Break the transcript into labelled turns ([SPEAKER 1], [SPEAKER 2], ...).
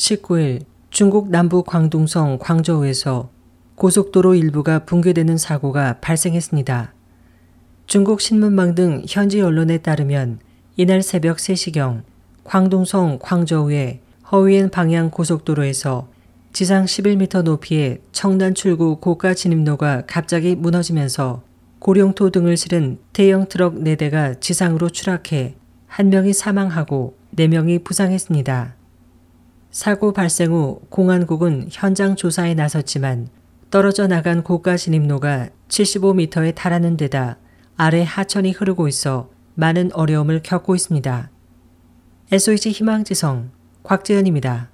[SPEAKER 1] 19일 중국 남부 광둥성 광저우에서 고속도로 일부가 붕괴되는 사고가 발생했습니다. 중국 신문망 등 현지 언론에 따르면 이날 새벽 3시경 광둥성 광저우의 허위엔 방향 고속도로에서 지상 11m 높이의 청단 출구 고가 진입로가 갑자기 무너지면서 고령토 등을 실은 대형 트럭 4대가 지상으로 추락해 한 명이 사망하고 4명이 부상했습니다. 사고 발생 후 공안국은 현장 조사에 나섰지만 떨어져 나간 고가 진입로가 75m에 달하는 데다 아래 하천이 흐르고 있어 많은 어려움을 겪고 있습니다. SOH 희망지성 곽재현입니다.